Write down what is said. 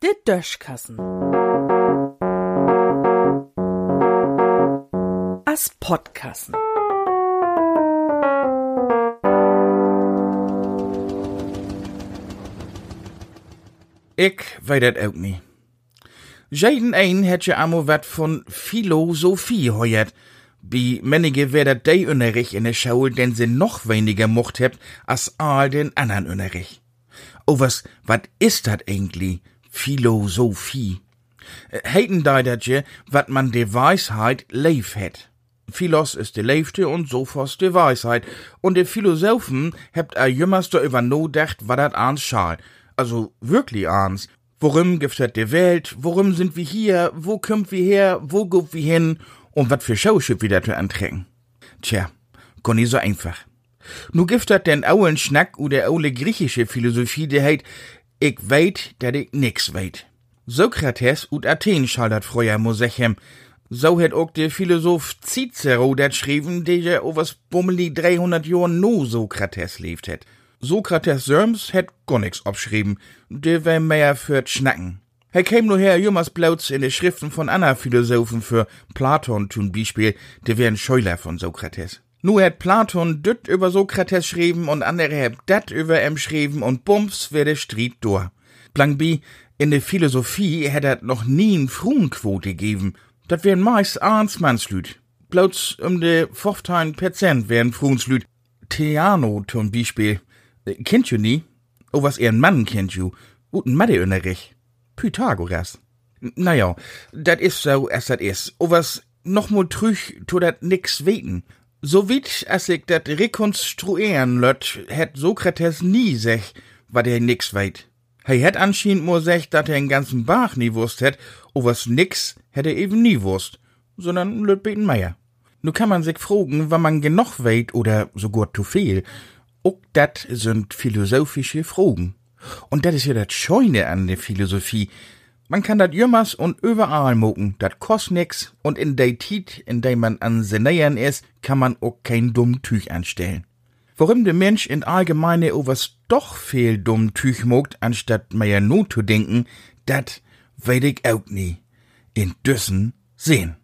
Der Döschkassen. As Podkassen. Ich weet het ook niet. Jeden een het je amo wat van Philosophie heuert. Bij menige werd dat die Unterricht in der Schule, den sie noch weniger mocht hebt als all den anderen Unterricht. Oh, was, wat is dat eigentlich? Philosophie. Heiten da je, wat man de Weisheit leef het. Philos ist de Leefte und Sophos de Weisheit. Und de Philosophen hebt er jümmers da über no dacht, wat dat ans schal. Also wirklich ans. Worum giftet die Welt? Worum sind wir hier? Wo kommt wir her? Wo geht wir hin? Und wat für Schauschip wieder zu antrecken? Tja, gar nicht so einfach. Nu giftet den auen Schnack oder aule griechische Philosophie, der heit, ich weet, dat ich nix weet. Sokrates ut Athen schaldert früher Mosechem. So het ook der Philosoph Cicero dat schrieben, der overs bummeli 300 Jahren no Sokrates lebt het. Sokrates Sörms het gar nix abschrieben, der wär mehr für Schnacken. Er käm nur her jümmers Blauts in de Schriften von Anna Philosophen für Platon zum Beispiel, der wären Scheuler von Sokrates. Nu hat Platon düt über Sokrates schrieben und andere hat dat über em schrieben und bums wär der Streit durch. Blank bi, in der Philosophie hätt er noch nie n Frauenquote gegeben. Dat wären meist ans Mannslüd. Bloß um de 15 Prozent wären Frauenslüd. Theano zum Beispiel. Kennt you nie? Oh, was er Mann kennt you. Guten Mathe-Unterricht. Pythagoras. Naja, dat is so, as dat is. O was noch mal trüch, tu dat nix weten. So wit, as ich dat rekonstruieren löt, het Sokrates nie sech, wat er nix weit. Hij het anscheinend nur sech, dat er den ganzen Bach nie wusst het, was nix, hätt er eben nie wusst, sondern löt beten Meier. Nu kann man sich fragen, wann man genug weit oder sogar zu viel. Auch dat sind philosophische Fragen. Und dat is ja dat Scheune an der Philosophie. Man kann dat jümmers und überall moken, dat kost nix, und in der Tiet, in der man an Senäern ist, kann man auch kein dumm Tüch anstellen. Warum der Mensch in allgemeine overs doch viel dumm Tüch mogt, anstatt mehr Not zu denken, dat weet ich auch nie. In Düssen sehen.